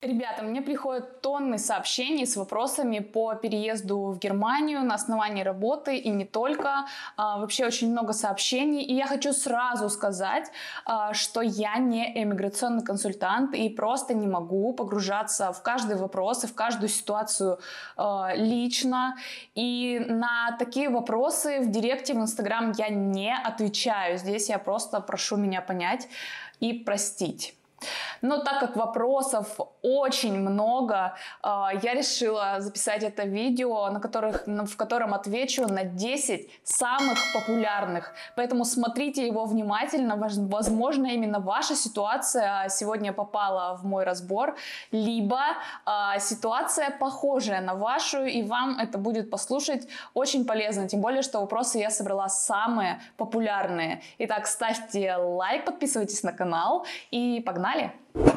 Ребята, мне приходят тонны сообщений с вопросами по переезду в Германию на основании работы и не только. А, вообще очень много сообщений. И я хочу сразу сказать, а, что я не эмиграционный консультант и просто не могу погружаться в каждый вопрос и в каждую ситуацию а, лично. И на такие вопросы в директе в Инстаграм я не отвечаю. Здесь я просто прошу меня понять и простить. Но так как вопросов очень много, а, я решила записать это видео, на которых, в котором отвечу на 10 самых популярных. Поэтому смотрите его внимательно. Возможно, именно ваша ситуация сегодня попала в мой разбор, либо а, ситуация похожая на вашу, и вам это будет послушать очень полезно. Тем более, что вопросы я собрала самые популярные. Итак, ставьте лайк, подписывайтесь на канал и погнали!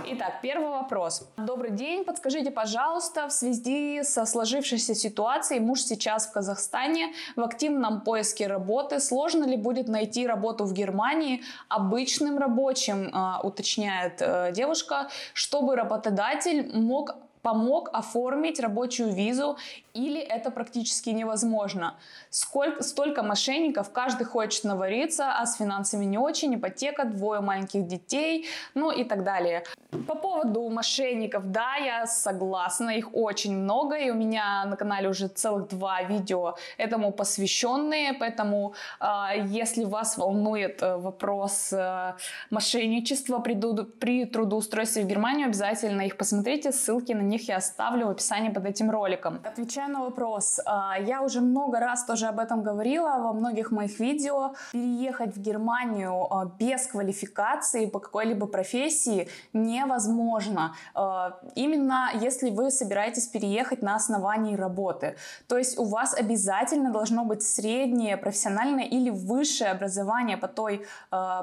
Итак, первый вопрос. Добрый день. Подскажите, пожалуйста, в связи со сложившейся ситуацией, муж сейчас в Казахстане, в активном поиске работы, сложно ли будет найти работу в Германии обычным рабочим, а, уточняет э, девушка, чтобы работодатель мог помог оформить рабочую визу или это практически невозможно. Сколько, столько мошенников, каждый хочет навариться, а с финансами не очень, ипотека, двое маленьких детей, ну и так далее. По поводу мошенников, да, я согласна, их очень много, и у меня на канале уже целых два видео этому посвященные, поэтому э, если вас волнует э, вопрос э, мошенничества при, при трудоустройстве в Германию, обязательно их посмотрите, ссылки на них я оставлю в описании под этим роликом. Отвечаю отвечаю на вопрос. А, я уже много раз тоже об этом говорила во многих моих видео. Переехать в Германию а, без квалификации по какой-либо профессии невозможно. А, именно если вы собираетесь переехать на основании работы. То есть у вас обязательно должно быть среднее профессиональное или высшее образование по той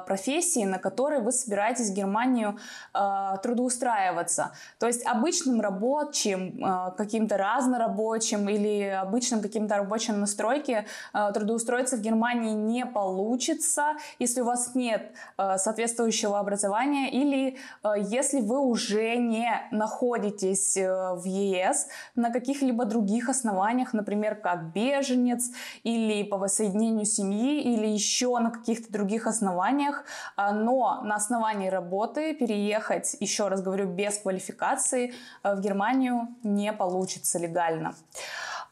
профессии, на которой вы собираетесь в Германию трудоустраиваться. То есть обычным рабочим, каким-то разнорабочим, рабочим или обычным каким-то рабочим на стройке э, трудоустроиться в Германии не получится, если у вас нет э, соответствующего образования или э, если вы уже не находитесь в ЕС на каких-либо других основаниях, например, как беженец или по воссоединению семьи или еще на каких-то других основаниях, но на основании работы переехать, еще раз говорю, без квалификации в Германию не получится легально.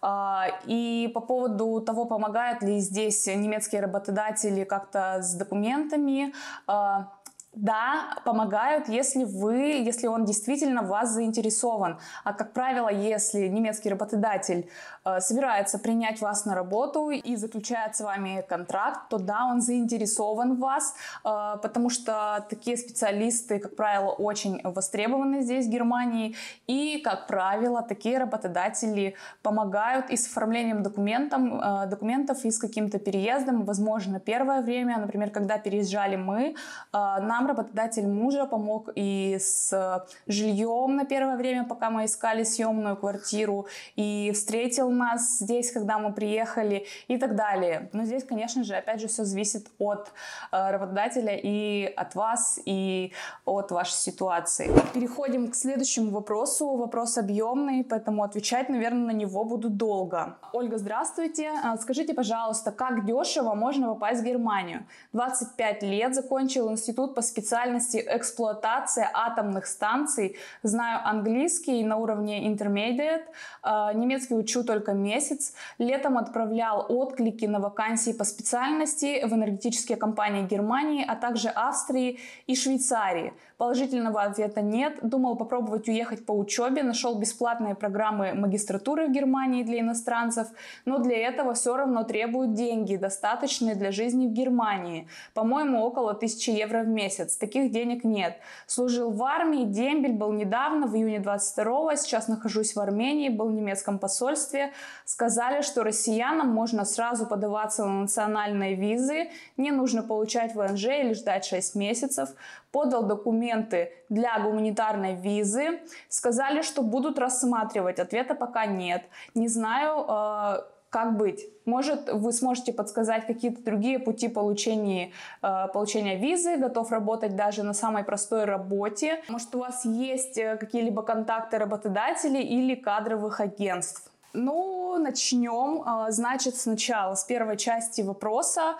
А, и по поводу того, помогают ли здесь немецкие работодатели как-то с документами, а, да, помогают, если вы, если он действительно вас заинтересован. А как правило, если немецкий работодатель э, собирается принять вас на работу и заключает с вами контракт, то да, он заинтересован в вас, э, потому что такие специалисты, как правило, очень востребованы здесь, в Германии. И, как правило, такие работодатели помогают и с оформлением документов, э, документов, и с каким-то переездом. Возможно, первое время, например, когда переезжали мы, э, нам работодатель мужа помог и с э, жильем на первое время, пока мы искали съемную квартиру, и встретил нас здесь, когда мы приехали и так далее. Но здесь, конечно же, опять же, все зависит от э, работодателя и от вас, и от вашей ситуации. Переходим к следующему вопросу. Вопрос объемный, поэтому отвечать, наверное, на него буду долго. Ольга, здравствуйте. Э, скажите, пожалуйста, как дешево можно попасть в Германию? 25 лет, закончил институт по специальности эксплуатация атомных станций. Знаю английский на уровне intermediate, а, немецкий учу только месяц. Летом отправлял отклики на вакансии по специальности в энергетические компании Германии, а также Австрии и Швейцарии. Положительного ответа нет. Думал попробовать уехать по учебе, нашел бесплатные программы магистратуры в Германии для иностранцев, но для этого все равно требуют деньги, достаточные для жизни в Германии. По-моему, около 1000 евро в месяц. Таких денег нет. Служил в армии, дембель был недавно, в июне 22-го. Сейчас нахожусь в Армении, был в немецком посольстве. Сказали, что россиянам можно сразу подаваться на национальные визы. Не нужно получать ВНЖ или ждать 6 месяцев. Подал документы для гуманитарной визы. Сказали, что будут рассматривать. Ответа пока нет. Не знаю, э, как быть? Может, вы сможете подсказать какие-то другие пути получения, э, получения визы, готов работать даже на самой простой работе. Может, у вас есть э, какие-либо контакты работодателей или кадровых агентств. Ну, начнем. Э, значит, сначала с первой части вопроса.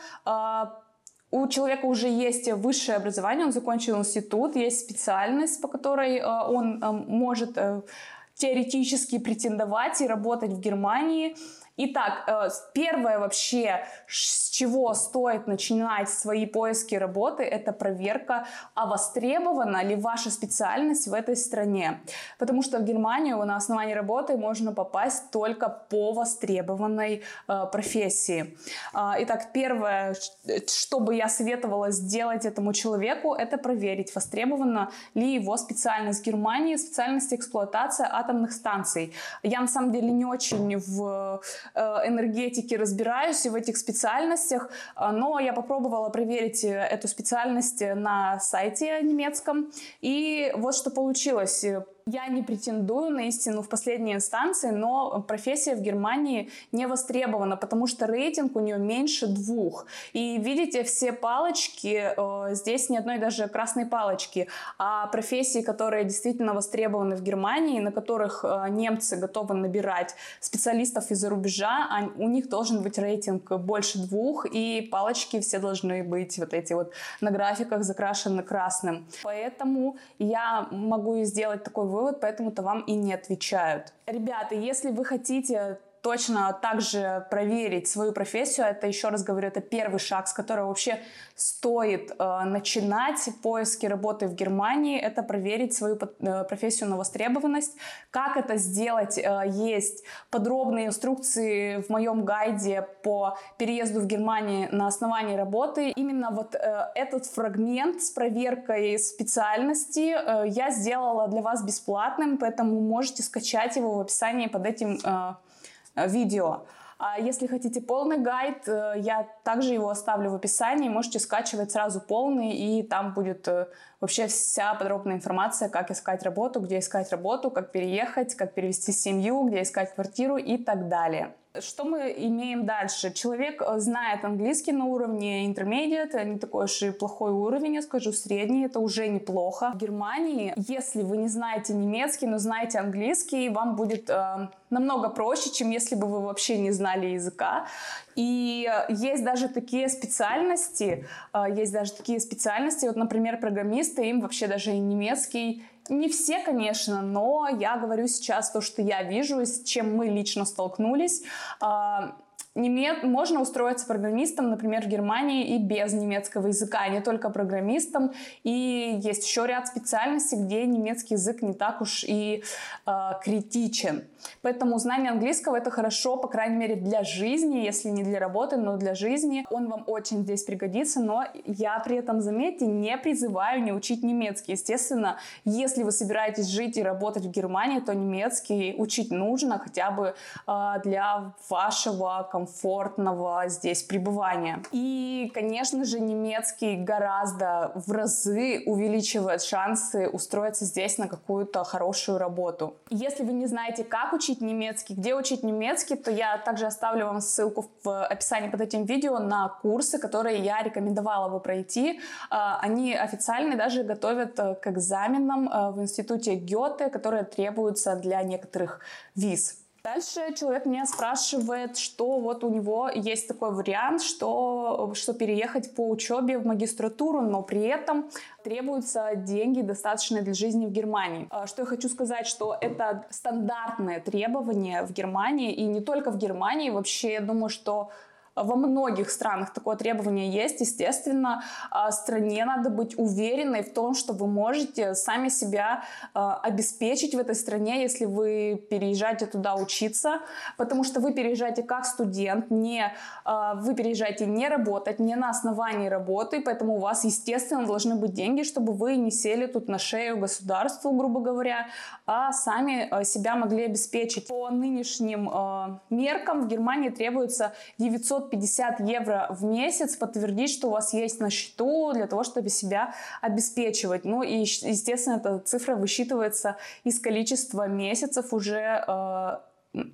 У человека уже есть высшее образование, он закончил институт, есть специальность, по которой э, он э, может э, теоретически претендовать и работать в Германии. Итак, э, первое вообще, с чего стоит начинать свои поиски работы, это проверка, а востребована ли ваша специальность в этой стране. Потому что в Германию на основании работы можно попасть только по востребованной э, профессии. Э, итак, первое, что бы я советовала сделать этому человеку, это проверить, востребована ли его специальность в Германии, специальность эксплуатация атомных станций. Я на самом деле не очень в энергетики разбираюсь и в этих специальностях, э, но я попробовала проверить э, эту специальность на сайте немецком, и вот что получилось. Я не претендую на истину в последней инстанции, но профессия в Германии не востребована, потому что рейтинг у нее меньше двух. И видите, все палочки, э, здесь ни одной даже красной палочки, а профессии, которые действительно востребованы в Германии, на которых э, немцы готовы набирать специалистов из-за рубежа, а у них должен быть рейтинг больше двух, и палочки все должны быть вот эти вот на графиках закрашены красным. Поэтому я могу сделать такой вывод, поэтому-то вам и не отвечают. Ребята, если вы хотите точно также проверить свою профессию. Это, еще раз говорю, это первый шаг, с которого вообще стоит э, начинать поиски работы в Германии. Это проверить свою э, профессию на востребованность. Как это сделать? Э, есть подробные инструкции в моем гайде по переезду в Германию на основании работы. Именно вот э, этот фрагмент с проверкой специальности э, я сделала для вас бесплатным, поэтому можете скачать его в описании под этим э, видео. А если хотите полный гайд, э, я также его оставлю в описании. Можете скачивать сразу полный, и там будет э, вообще вся подробная информация, как искать работу, где искать работу, как переехать, как перевести семью, где искать квартиру и так далее. Что мы имеем дальше? Человек э, знает английский на уровне intermediate, не такой уж и плохой уровень, я скажу, средний, это уже неплохо. В Германии, если вы не знаете немецкий, но знаете английский, вам будет э, намного проще, чем если бы вы вообще не знали языка. И э, есть даже такие специальности, э, есть даже такие специальности, вот, например, программисты, им вообще даже и немецкий не все, конечно, но я говорю сейчас то, что я вижу, с чем мы лично столкнулись. А, немец... можно устроиться программистом, например, в Германии и без немецкого языка, не только программистом. И есть еще ряд специальностей, где немецкий язык не так уж и э, критичен. Поэтому знание английского это хорошо, по крайней мере, для жизни, если не для работы, но для жизни. Он вам очень здесь пригодится, но я при этом, заметьте, не призываю не учить немецкий. Естественно, если вы собираетесь жить и работать в Германии, то немецкий учить нужно хотя бы э, для вашего комфортного здесь пребывания. И, конечно же, немецкий гораздо в разы увеличивает шансы устроиться здесь на какую-то хорошую работу. Если вы не знаете, как учить немецкий, где учить немецкий, то я также оставлю вам ссылку в описании под этим видео на курсы, которые я рекомендовала бы пройти. А, они официально даже готовят э, к экзаменам э, в институте Гёте, которые требуются для некоторых виз. Дальше человек меня спрашивает, что вот у него есть такой вариант, что, что переехать по учебе в магистратуру, но при этом требуются деньги, достаточные для жизни в Германии. А, что я хочу сказать, что это стандартное требование в Германии, и не только в Германии, вообще я думаю, что во многих странах такое требование есть. Естественно, а, стране надо быть уверенной в том, что вы можете сами себя а, обеспечить в этой стране, если вы переезжаете туда учиться, потому что вы переезжаете как студент, не, а, вы переезжаете не работать, не на основании работы, поэтому у вас, естественно, должны быть деньги, чтобы вы не сели тут на шею государству, грубо говоря, а сами себя могли обеспечить. По нынешним меркам в Германии требуется 900 650 евро в месяц подтвердить, что у вас есть на счету для того, чтобы себя обеспечивать. Ну и, естественно, эта цифра высчитывается из количества месяцев уже э,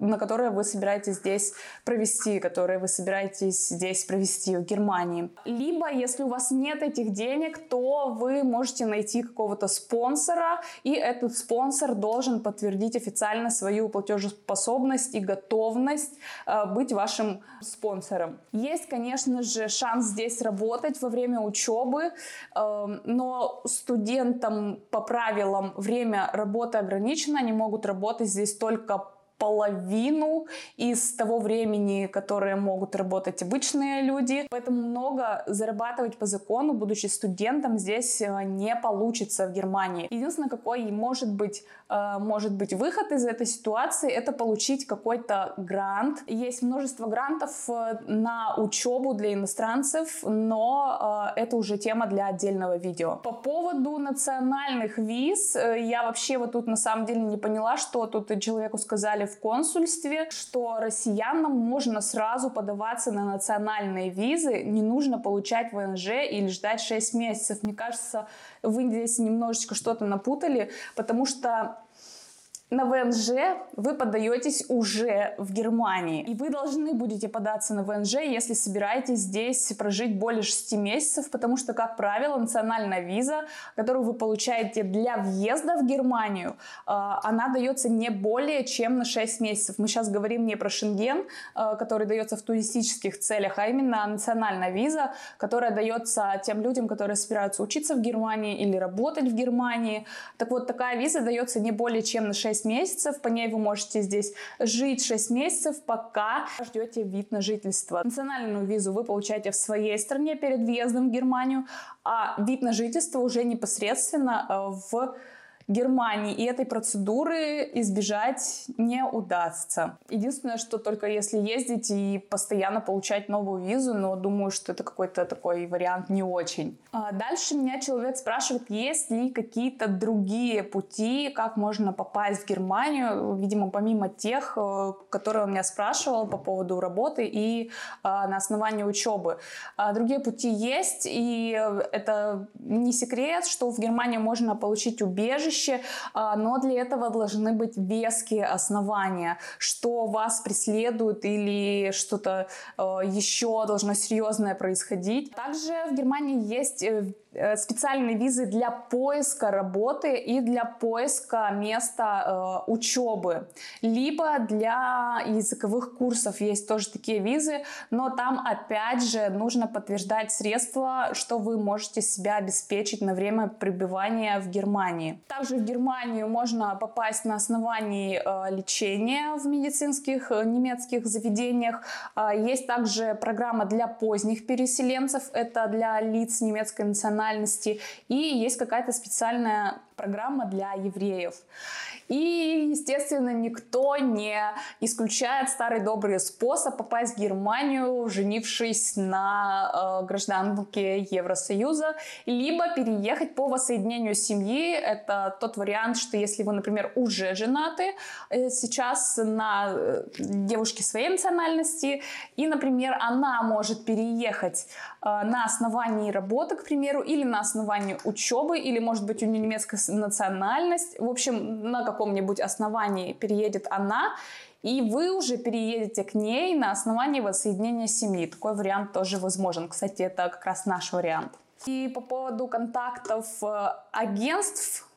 на которые вы собираетесь здесь провести, которые вы собираетесь здесь провести в Германии. Либо, если у вас нет этих денег, то вы можете найти какого-то спонсора, и этот спонсор должен подтвердить официально свою платежеспособность и готовность э, быть вашим спонсором. Есть, конечно же, шанс здесь работать во время учебы, э, но студентам по правилам время работы ограничено, они могут работать здесь только половину из того времени, которое могут работать обычные люди. Поэтому много зарабатывать по закону, будучи студентом, здесь э, не получится в Германии. Единственное, какой может быть, э, может быть выход из этой ситуации, это получить какой-то грант. Есть множество грантов э, на учебу для иностранцев, но это уже тема для отдельного видео. По поводу национальных виз, я вообще вот тут на самом деле не поняла, что тут человеку сказали в консульстве, что россиянам можно сразу подаваться на национальные визы, не нужно получать ВНЖ или ждать 6 месяцев. Мне кажется, вы здесь немножечко что-то напутали, потому что на ВНЖ вы подаетесь уже в Германии. И вы должны будете податься на ВНЖ, если собираетесь здесь прожить более 6 месяцев, потому что, как правило, национальная виза, которую вы получаете для въезда в Германию, а, она дается не более чем на 6 месяцев. Мы сейчас говорим не про Шенген, а, который дается в туристических целях, а именно национальная виза, которая дается тем людям, которые собираются учиться в Германии или работать в Германии. Так вот, такая виза дается не более чем на 6 6 месяцев. По ней вы можете здесь жить 6 месяцев, пока ждете вид на жительство. Национальную визу вы получаете в своей стране перед въездом в Германию, а вид на жительство уже непосредственно э, в Германии. И этой процедуры избежать не удастся. Единственное, что только если ездить и постоянно получать новую визу, но думаю, что это какой-то такой вариант не очень. А дальше меня человек спрашивает, есть ли какие-то другие пути, как можно попасть в Германию, видимо, помимо тех, э, которые он меня спрашивал по поводу работы и а, на основании учебы. А другие пути есть, и это не секрет, что в Германии можно получить убежище, но для этого должны быть веские основания, что вас преследует или что-то а, еще должно серьезное происходить. Также в Германии есть э, Э, специальные визы для поиска работы и для поиска места э, учебы, либо для языковых курсов есть тоже такие визы, но там опять же нужно подтверждать средства, что вы можете себя обеспечить на время пребывания в Германии. Также в Германию можно попасть на основании э, лечения в медицинских э, немецких заведениях. Э, есть также программа для поздних переселенцев, это для лиц немецкой национальности национальности, и есть какая-то специальная программа для евреев. И, естественно, никто не исключает старый добрый способ попасть в Германию, женившись на э, гражданке Евросоюза, либо переехать по воссоединению семьи. Это тот вариант, что если вы, например, уже женаты э, сейчас на э, девушке своей национальности, и, например, она может переехать э, на основании работы, к примеру, или на основании учебы, или, может быть, у нее немецкая национальность, в общем, на каком-нибудь основании переедет она, и вы уже переедете к ней на основании воссоединения семьи. Такой вариант тоже возможен. Кстати, это как раз наш вариант. И по поводу контактов э, агентств,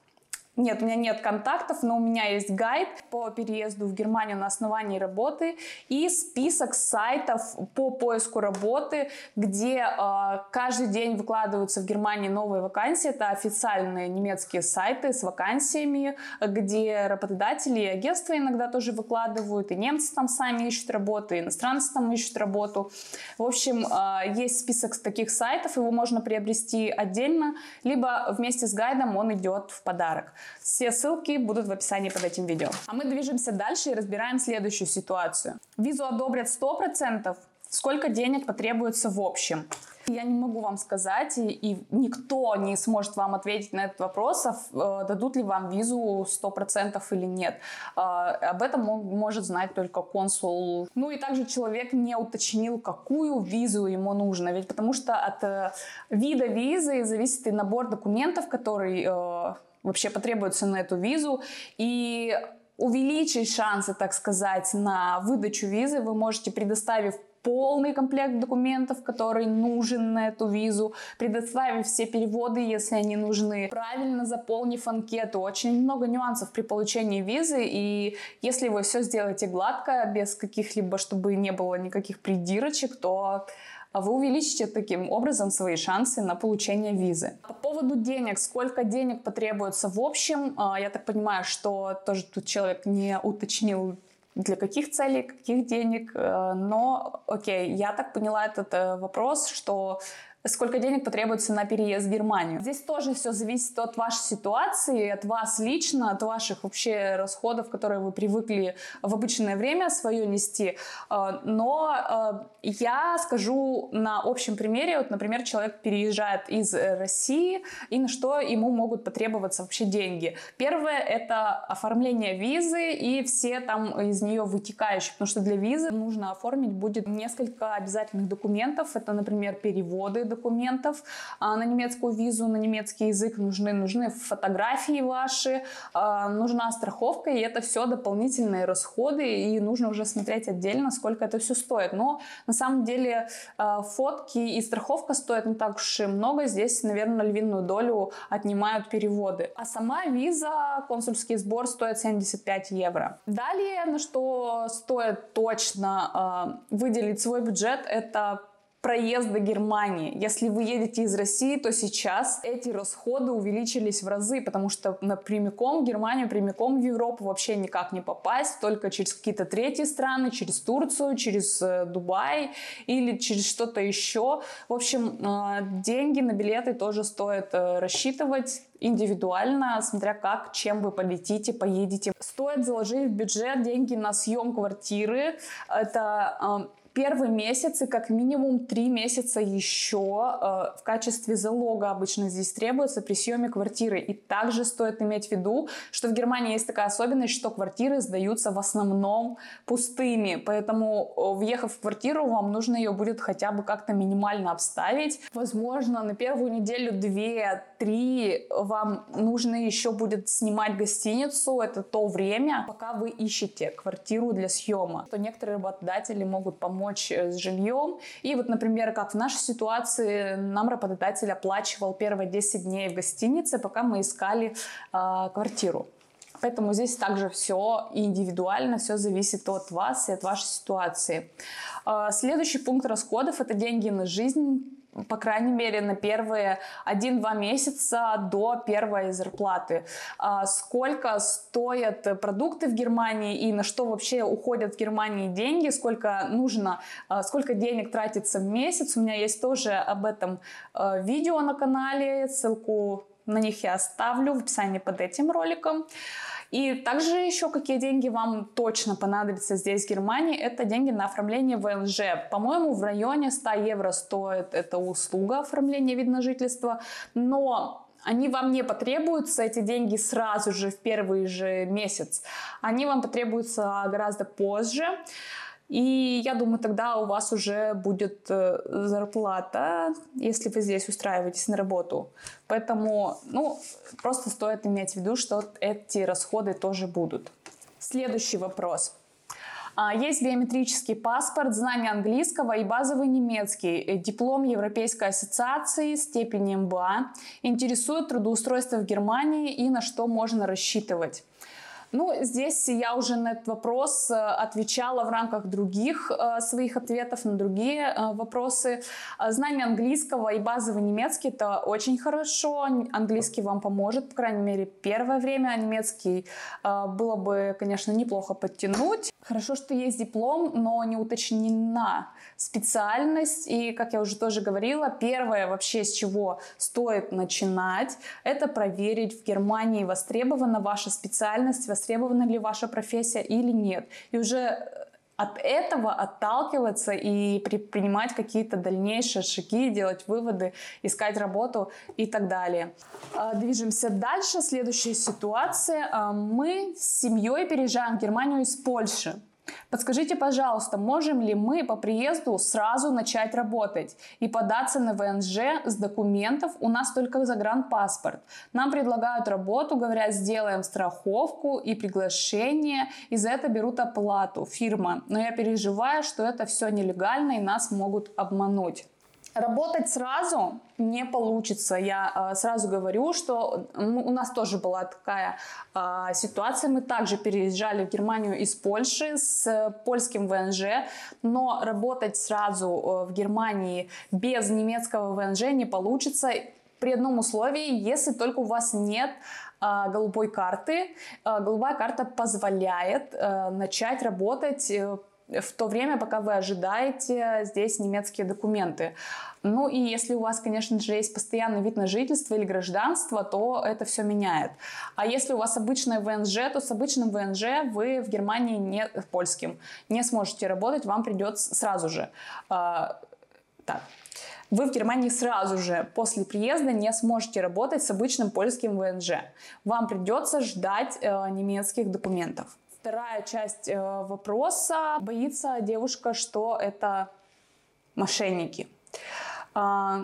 нет, у меня нет контактов, но у меня есть гайд по переезду в Германию на основании работы и список сайтов по поиску работы, где э, каждый день выкладываются в Германии новые вакансии. Это официальные немецкие сайты с вакансиями, где работодатели и агентства иногда тоже выкладывают, и немцы там сами ищут работу, и иностранцы там ищут работу. В общем, э, есть список таких сайтов, его можно приобрести отдельно, либо вместе с гайдом он идет в подарок. Все ссылки будут в описании под этим видео. А мы движемся дальше и разбираем следующую ситуацию. Визу одобрят 100%, сколько денег потребуется в общем? Я не могу вам сказать, и, и никто не сможет вам ответить на этот вопрос, а, э, дадут ли вам визу 100% или нет. Э, об этом может знать только консул. Ну и также человек не уточнил, какую визу ему нужно, ведь потому что от э, вида визы зависит и набор документов, который э, вообще потребуется на эту визу. И увеличить шансы, так сказать, на выдачу визы вы можете, предоставив полный комплект документов, который нужен на эту визу, предоставив все переводы, если они нужны, правильно заполнив анкету. Очень много нюансов при получении визы, и если вы все сделаете гладко, без каких-либо, чтобы не было никаких придирочек, то вы увеличите таким образом свои шансы на получение визы. По поводу денег, сколько денег потребуется в общем, а, я так понимаю, что тоже тут человек не уточнил для каких целей, каких денег. Э, но, окей, я так поняла этот э, вопрос, что сколько денег потребуется на переезд в Германию. Здесь тоже все зависит от вашей ситуации, от вас лично, от ваших вообще расходов, которые вы привыкли в обычное время свое нести. А, но э, я скажу на общем примере, вот, например, человек переезжает из России, и на что ему могут потребоваться вообще деньги. Первое — это оформление визы и все там из нее вытекающие, потому что для визы нужно оформить будет несколько обязательных документов. Это, например, переводы документов а, на немецкую визу, на немецкий язык нужны, нужны фотографии ваши, а, нужна страховка, и это все дополнительные расходы, и нужно уже смотреть отдельно, сколько это все стоит. Но на самом деле а, фотки и страховка стоят не так уж и много, здесь, наверное, львиную долю отнимают переводы. А сама виза, консульский сбор стоит 75 евро. Далее, на что стоит точно выделить свой бюджет, это проезда Германии. Если вы едете из России, то сейчас эти расходы увеличились в разы, потому что на прямиком в Германию, прямиком в Европу вообще никак не попасть, только через какие-то третьи страны, через Турцию, через э, Дубай или через что-то еще. В общем, э, деньги на билеты тоже стоит э, рассчитывать индивидуально, смотря как, чем вы полетите, поедете. Стоит заложить в бюджет деньги на съем квартиры. Это первый месяц и как минимум три месяца еще э, в качестве залога обычно здесь требуется при съеме квартиры. И также стоит иметь в виду, что в Германии есть такая особенность, что квартиры сдаются в основном пустыми. Поэтому, э, въехав в квартиру, вам нужно ее будет хотя бы как-то минимально обставить. Возможно, на первую неделю, две, три вам нужно еще будет снимать гостиницу. Это то время, пока вы ищете квартиру для съема. То некоторые работодатели могут помочь помочь э, с жильем. И вот, например, как в нашей ситуации, нам работодатель оплачивал первые 10 дней в гостинице, пока мы искали э, квартиру. Поэтому здесь также все индивидуально, все зависит от вас и от вашей ситуации. Э, следующий пункт расходов – это деньги на жизнь по крайней мере, на первые 1-2 месяца до первой зарплаты. А сколько стоят продукты в Германии и на что вообще уходят в Германии деньги, сколько нужно, а, сколько денег тратится в месяц. У меня есть тоже об этом а, видео на канале, ссылку на них я оставлю в описании под этим роликом. И также еще какие деньги вам точно понадобятся здесь, в Германии, это деньги на оформление ВНЖ. По-моему, в районе 100 евро стоит эта услуга оформления вида на жительство, но они вам не потребуются, эти деньги сразу же в первый же месяц. Они вам потребуются гораздо позже. И я думаю, тогда у вас уже будет э, зарплата, если вы здесь устраиваетесь на работу. Поэтому, ну, просто стоит иметь в виду, что эти расходы тоже будут. Следующий вопрос. А, есть биометрический паспорт, знание английского и базовый немецкий, э, диплом Европейской ассоциации, степень МБА. Интересует трудоустройство в Германии и на что можно рассчитывать. Ну, здесь я уже на этот вопрос э, отвечала в рамках других э, своих ответов на другие э, вопросы. Знание английского и базовый немецкий – это очень хорошо. Английский вам поможет, по крайней мере, первое время. А немецкий было бы, конечно, неплохо подтянуть. Хорошо, что есть диплом, но не уточнена специальность. И, как я уже тоже говорила, первое вообще, с чего стоит начинать, это проверить, в Германии востребована ваша специальность, востребована ли ваша профессия или нет. И уже от этого отталкиваться и предпринимать какие-то дальнейшие шаги, делать выводы, искать работу и так далее. А, движемся дальше. Следующая ситуация. А, мы с семьей переезжаем в Германию из Польши. Подскажите, пожалуйста, можем ли мы по приезду сразу начать работать и податься на ВНЖ с документов? У нас только загранпаспорт. Нам предлагают работу, говорят, сделаем страховку и приглашение, и за это берут оплату фирма. Но я переживаю, что это все нелегально и нас могут обмануть. Работать сразу не получится. Я э, сразу говорю, что у нас тоже была такая э, ситуация. Мы также переезжали в Германию из Польши с э, польским ВНЖ, но работать сразу э, в Германии без немецкого ВНЖ не получится при одном условии, если только у вас нет э, голубой карты. Э, голубая карта позволяет э, начать работать в то время, пока вы ожидаете здесь немецкие документы. Ну и если у вас, конечно же, есть постоянный вид на жительство или гражданство, то это все меняет. А если у вас обычное ВНЖ, то с обычным ВНЖ вы в Германии не польским не сможете работать, вам придется сразу же. Э, так. Вы в Германии сразу же после приезда не сможете работать с обычным польским ВНЖ. Вам придется ждать э, немецких документов. Вторая часть э, вопроса. Боится девушка, что это мошенники. А,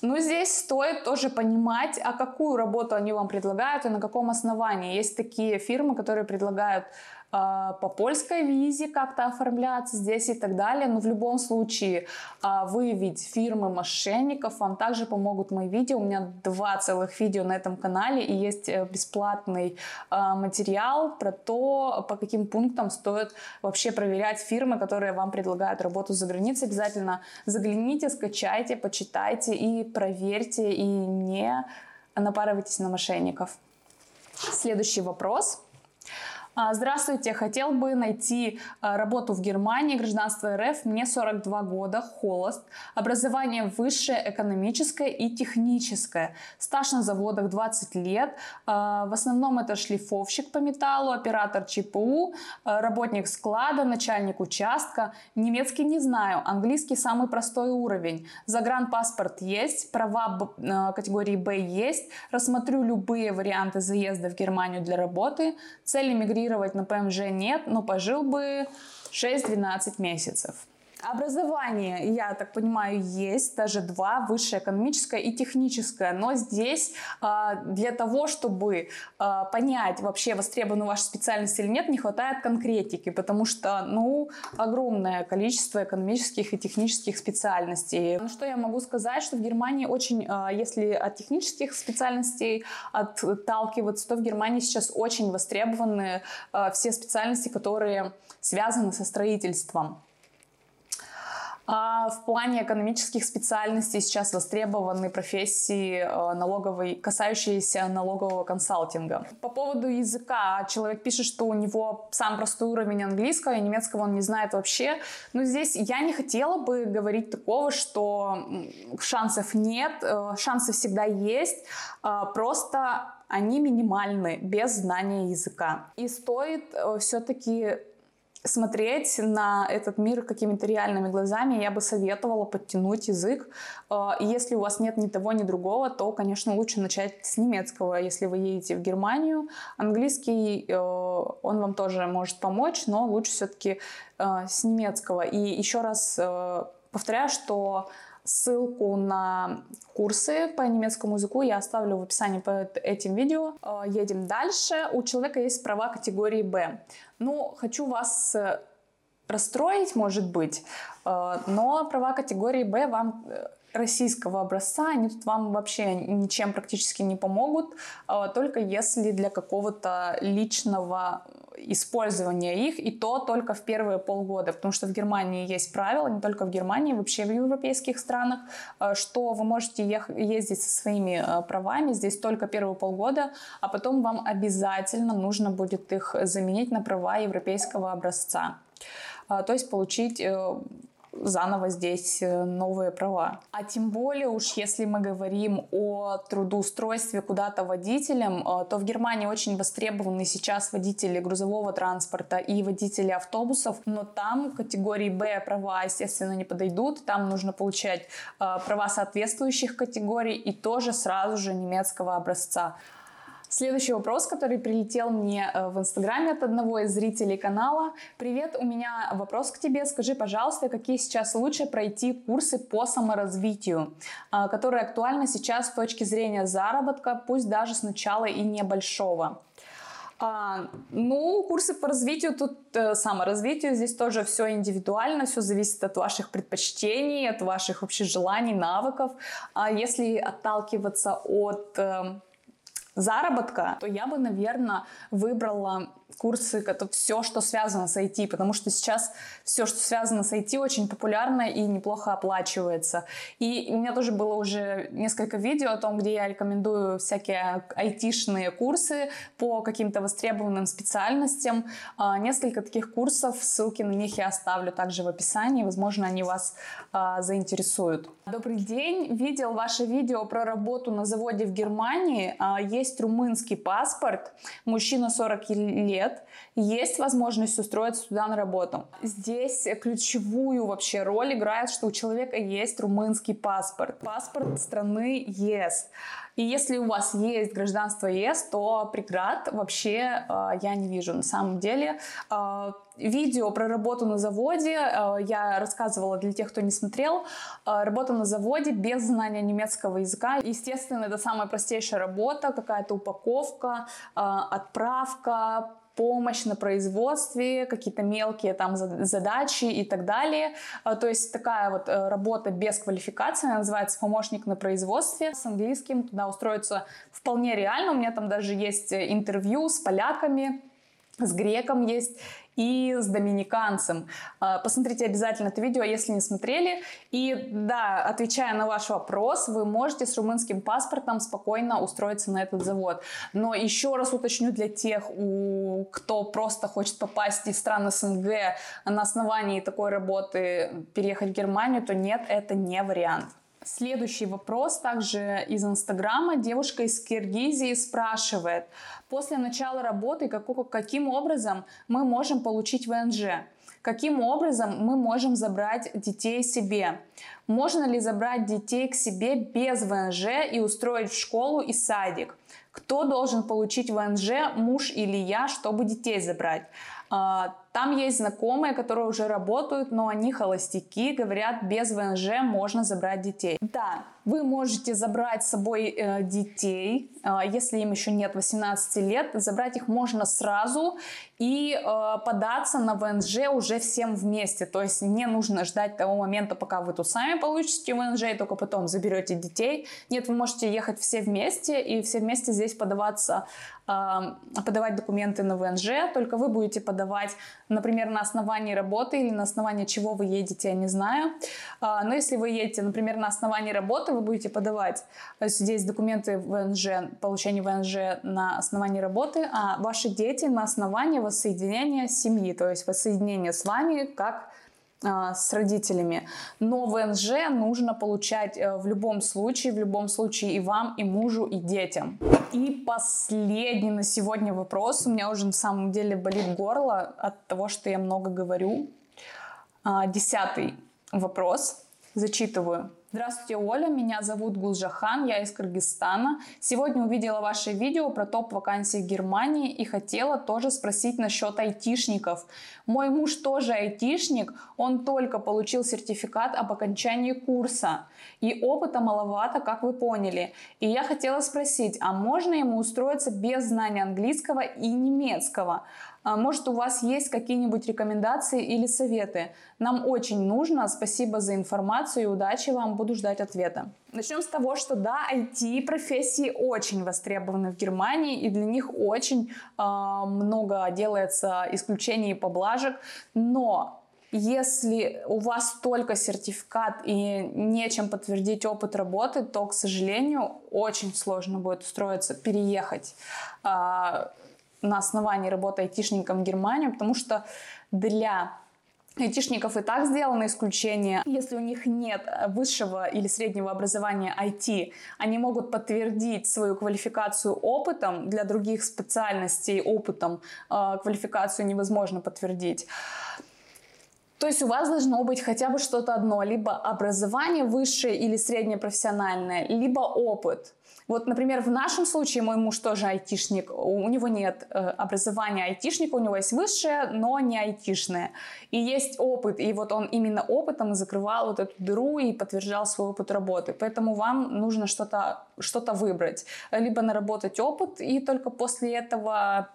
ну, здесь стоит тоже понимать, а какую работу они вам предлагают и на каком основании. Есть такие фирмы, которые предлагают по польской визе как-то оформляться здесь и так далее. Но в любом случае а, выявить фирмы мошенников вам также помогут мои видео. У меня два целых видео на этом канале и есть э, бесплатный а, материал про то, по каким пунктам стоит вообще проверять фирмы, которые вам предлагают работу за границей. Обязательно загляните, скачайте, почитайте и проверьте и не напарывайтесь на мошенников. Следующий вопрос. А, здравствуйте, хотел бы найти а, работу в Германии, гражданство РФ, мне 42 года, холост, образование высшее, экономическое и техническое, стаж на заводах 20 лет, а, в основном это шлифовщик по металлу, оператор ЧПУ, работник склада, начальник участка, немецкий не знаю, английский самый простой уровень, загранпаспорт есть, права категории Б есть, рассмотрю любые варианты заезда в Германию для работы, цель мигрирования мигрировать на ПМЖ нет, но пожил бы 6-12 месяцев. Образование, я так понимаю, есть, даже два, высшее экономическое и техническое. Но здесь а, для того, чтобы а, понять, вообще востребована ваша специальность или нет, не хватает конкретики, потому что, ну, огромное количество экономических и технических специальностей. Ну, что я могу сказать, что в Германии очень, а, если от технических специальностей отталкиваться, то в Германии сейчас очень востребованы все специальности, которые связаны со строительством. А в плане экономических специальностей сейчас востребованы профессии э, налоговой, касающиеся налогового консалтинга. По поводу языка. Человек пишет, что у него сам простой уровень английского и немецкого он не знает вообще. Но здесь я не хотела бы говорить такого, что шансов нет. Э, шансы всегда есть. Э, просто они минимальны без знания языка. И стоит все-таки смотреть на этот мир какими-то реальными глазами, я бы советовала подтянуть язык. А, если у вас нет ни того, ни другого, то, конечно, лучше начать с немецкого, если вы едете в Германию. Английский, э, он вам тоже может помочь, но лучше все-таки э, с немецкого. И еще раз э, повторяю, что Ссылку на курсы по немецкому языку я оставлю в описании под этим видео. Э, едем дальше. У человека есть права категории Б. Ну, хочу вас э, расстроить, может быть, э, но права категории Б вам российского образца, они тут вам вообще ничем практически не помогут, а только если для какого-то личного использования их, и то только в первые полгода, потому что в Германии есть правила, не только в Германии, вообще в европейских странах, а, что вы можете ездить со своими а, правами здесь только первые полгода, а потом вам обязательно нужно будет их заменить на права европейского образца. То есть получить э, заново здесь э, новые права. А тем более уж если мы говорим о трудоустройстве куда-то водителем, э, то в Германии очень востребованы сейчас водители грузового транспорта и водители автобусов, но там категории Б права, естественно, не подойдут. Там нужно получать э, права соответствующих категорий и тоже сразу же немецкого образца. Следующий вопрос, который прилетел мне э, в Инстаграме от одного из зрителей канала. Привет, у меня вопрос к тебе. Скажи, пожалуйста, какие сейчас лучше пройти курсы по саморазвитию, э, которые актуальны сейчас с точки зрения заработка, пусть даже сначала и небольшого? А, ну, курсы по развитию, тут э, саморазвитию, здесь тоже все индивидуально, все зависит от ваших предпочтений, от ваших вообще желаний, навыков. А если отталкиваться от э, заработка, то я бы, наверное, выбрала курсы, это все, что связано с IT, потому что сейчас все, что связано с IT, очень популярно и неплохо оплачивается. И у меня тоже было уже несколько видео о том, где я рекомендую всякие IT-шные курсы по каким-то востребованным специальностям. А, несколько таких курсов, ссылки на них я оставлю также в описании, возможно, они вас а, заинтересуют. Добрый день, видел ваше видео про работу на заводе в Германии. А, есть румынский паспорт, мужчина 40 лет, есть возможность устроиться туда на работу. Здесь ключевую вообще роль играет, что у человека есть румынский паспорт, паспорт страны ЕС. И если у вас есть гражданство ЕС, то преград вообще э, я не вижу на самом деле. Э, видео про работу на заводе э, я рассказывала для тех, кто не смотрел. Э, работа на заводе без знания немецкого языка. Естественно, это самая простейшая работа, какая-то упаковка, э, отправка, помощь на производстве, какие-то мелкие там задачи и так далее. А, то есть такая вот э, работа без квалификации, она называется помощник на производстве. С английским туда устроиться вполне реально. У меня там даже есть э, интервью с поляками, с греком есть и с доминиканцем. А, посмотрите обязательно это видео, если не смотрели. И да, отвечая на ваш вопрос, вы можете с румынским паспортом спокойно устроиться на этот завод. Но еще раз уточню для тех, кто просто хочет попасть из стран СНГ на основании такой работы переехать в Германию, то нет, это не вариант. Следующий вопрос также из Инстаграма. Девушка из Киргизии спрашивает, после начала работы каким образом мы можем получить ВНЖ? Каким образом мы можем забрать детей себе? Можно ли забрать детей к себе без ВНЖ и устроить в школу и садик? Кто должен получить ВНЖ, муж или я, чтобы детей забрать? Там есть знакомые, которые уже работают, но они холостяки, говорят, без ВНЖ можно забрать детей. Да, вы можете забрать с собой э, детей, э, если им еще нет 18 лет, забрать их можно сразу и э, податься на ВНЖ уже всем вместе. То есть не нужно ждать того момента, пока вы тут сами получите ВНЖ и только потом заберете детей. Нет, вы можете ехать все вместе и все вместе здесь подаваться, э, подавать документы на ВНЖ, только вы будете подавать, например, на основании работы или на основании чего вы едете, я не знаю. Э, но если вы едете, например, на основании работы, вы будете подавать здесь документы ВНЖ, получение ВНЖ на основании работы, а ваши дети на основании воссоединения семьи, то есть воссоединения с вами как а, с родителями. Но ВНЖ нужно получать э, в любом случае, в любом случае и вам, и мужу, и детям. И последний на сегодня вопрос. У меня уже на самом деле болит горло от того, что я много говорю. А, десятый вопрос. Зачитываю. Здравствуйте, Оля, меня зовут Гулжахан, я из Кыргызстана. Сегодня увидела ваше видео про топ вакансий в Германии и хотела тоже спросить насчет айтишников. Мой муж тоже айтишник, он только получил сертификат об окончании курса. И опыта маловато, как вы поняли. И я хотела спросить, а можно ему устроиться без знания английского и немецкого? А может, у вас есть какие-нибудь рекомендации или советы? Нам очень нужно. Спасибо за информацию и удачи вам. Буду ждать ответа. Начнем с того, что да, IT-профессии очень востребованы в Германии, и для них очень э, много делается исключений и поблажек. Но если у вас только сертификат и нечем подтвердить опыт работы, то, к сожалению, очень сложно будет устроиться, переехать а, на основании работы айтишником в Германию, потому что для Айтишников и так сделано исключение. Если у них нет высшего или среднего образования IT, они могут подтвердить свою квалификацию опытом. Для других специальностей опытом э, квалификацию невозможно подтвердить. То есть у вас должно быть хотя бы что-то одно, либо образование высшее или среднее профессиональное, либо опыт. Вот, например, в нашем случае мой муж тоже айтишник, у него нет э, образования айтишника, у него есть высшее, но не айтишное. И есть опыт, и вот он именно опытом закрывал вот эту дыру и подтверждал свой опыт работы. Поэтому вам нужно что-то что выбрать. Либо наработать опыт и только после этого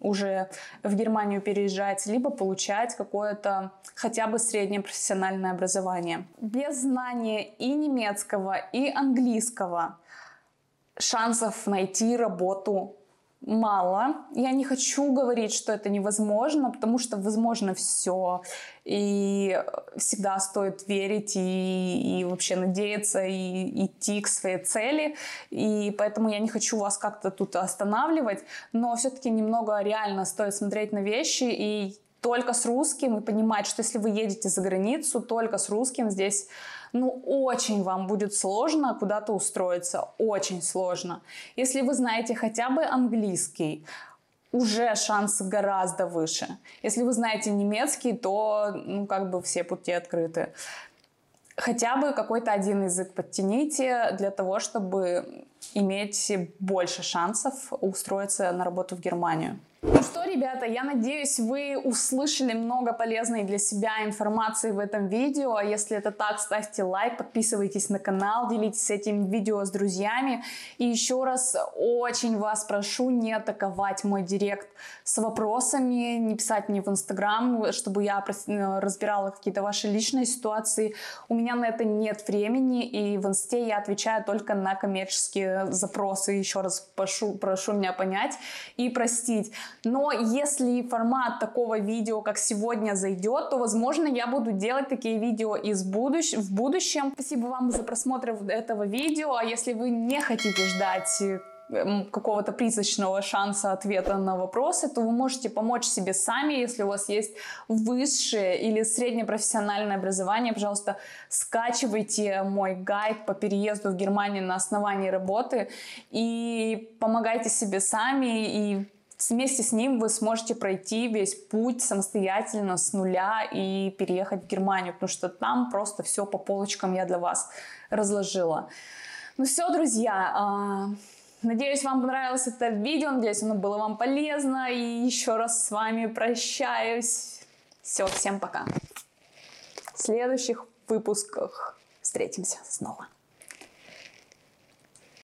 уже в Германию переезжать, либо получать какое-то хотя бы среднее профессиональное образование. Без знания и немецкого, и английского шансов найти работу мало. Я не хочу говорить, что это невозможно, потому что возможно все. И всегда стоит верить и, и вообще надеяться и идти к своей цели. И поэтому я не хочу вас как-то тут останавливать, но все-таки немного реально стоит смотреть на вещи и только с русским и понимать, что если вы едете за границу, только с русским здесь ну, очень вам будет сложно куда-то устроиться, очень сложно. Если вы знаете хотя бы английский, уже шансы гораздо выше. Если вы знаете немецкий, то, ну, как бы все пути открыты. Хотя бы какой-то один язык подтяните для того, чтобы иметь больше шансов устроиться на работу в Германию. Ну что, ребята, я надеюсь, вы услышали много полезной для себя информации в этом видео. Если это так, ставьте лайк, подписывайтесь на канал, делитесь этим видео с друзьями. И еще раз очень вас прошу не атаковать мой директ с вопросами, не писать мне в Инстаграм, чтобы я разбирала какие-то ваши личные ситуации. У меня на это нет времени, и в Инсте я отвечаю только на коммерческие запросы. Еще раз прошу, прошу меня понять и простить. Но если формат такого видео, как сегодня, зайдет, то, возможно, я буду делать такие видео из будущ... в будущем. Спасибо вам за просмотр этого видео. А если вы не хотите ждать какого-то призрачного шанса ответа на вопросы, то вы можете помочь себе сами, если у вас есть высшее или среднее профессиональное образование, пожалуйста, скачивайте мой гайд по переезду в Германию на основании работы и помогайте себе сами и Вместе с ним вы сможете пройти весь путь самостоятельно с нуля и переехать в Германию, потому что там просто все по полочкам я для вас разложила. Ну все, друзья, а, надеюсь, вам понравилось это видео, надеюсь, оно было вам полезно. И еще раз с вами прощаюсь. Все, всем пока. В следующих выпусках встретимся снова.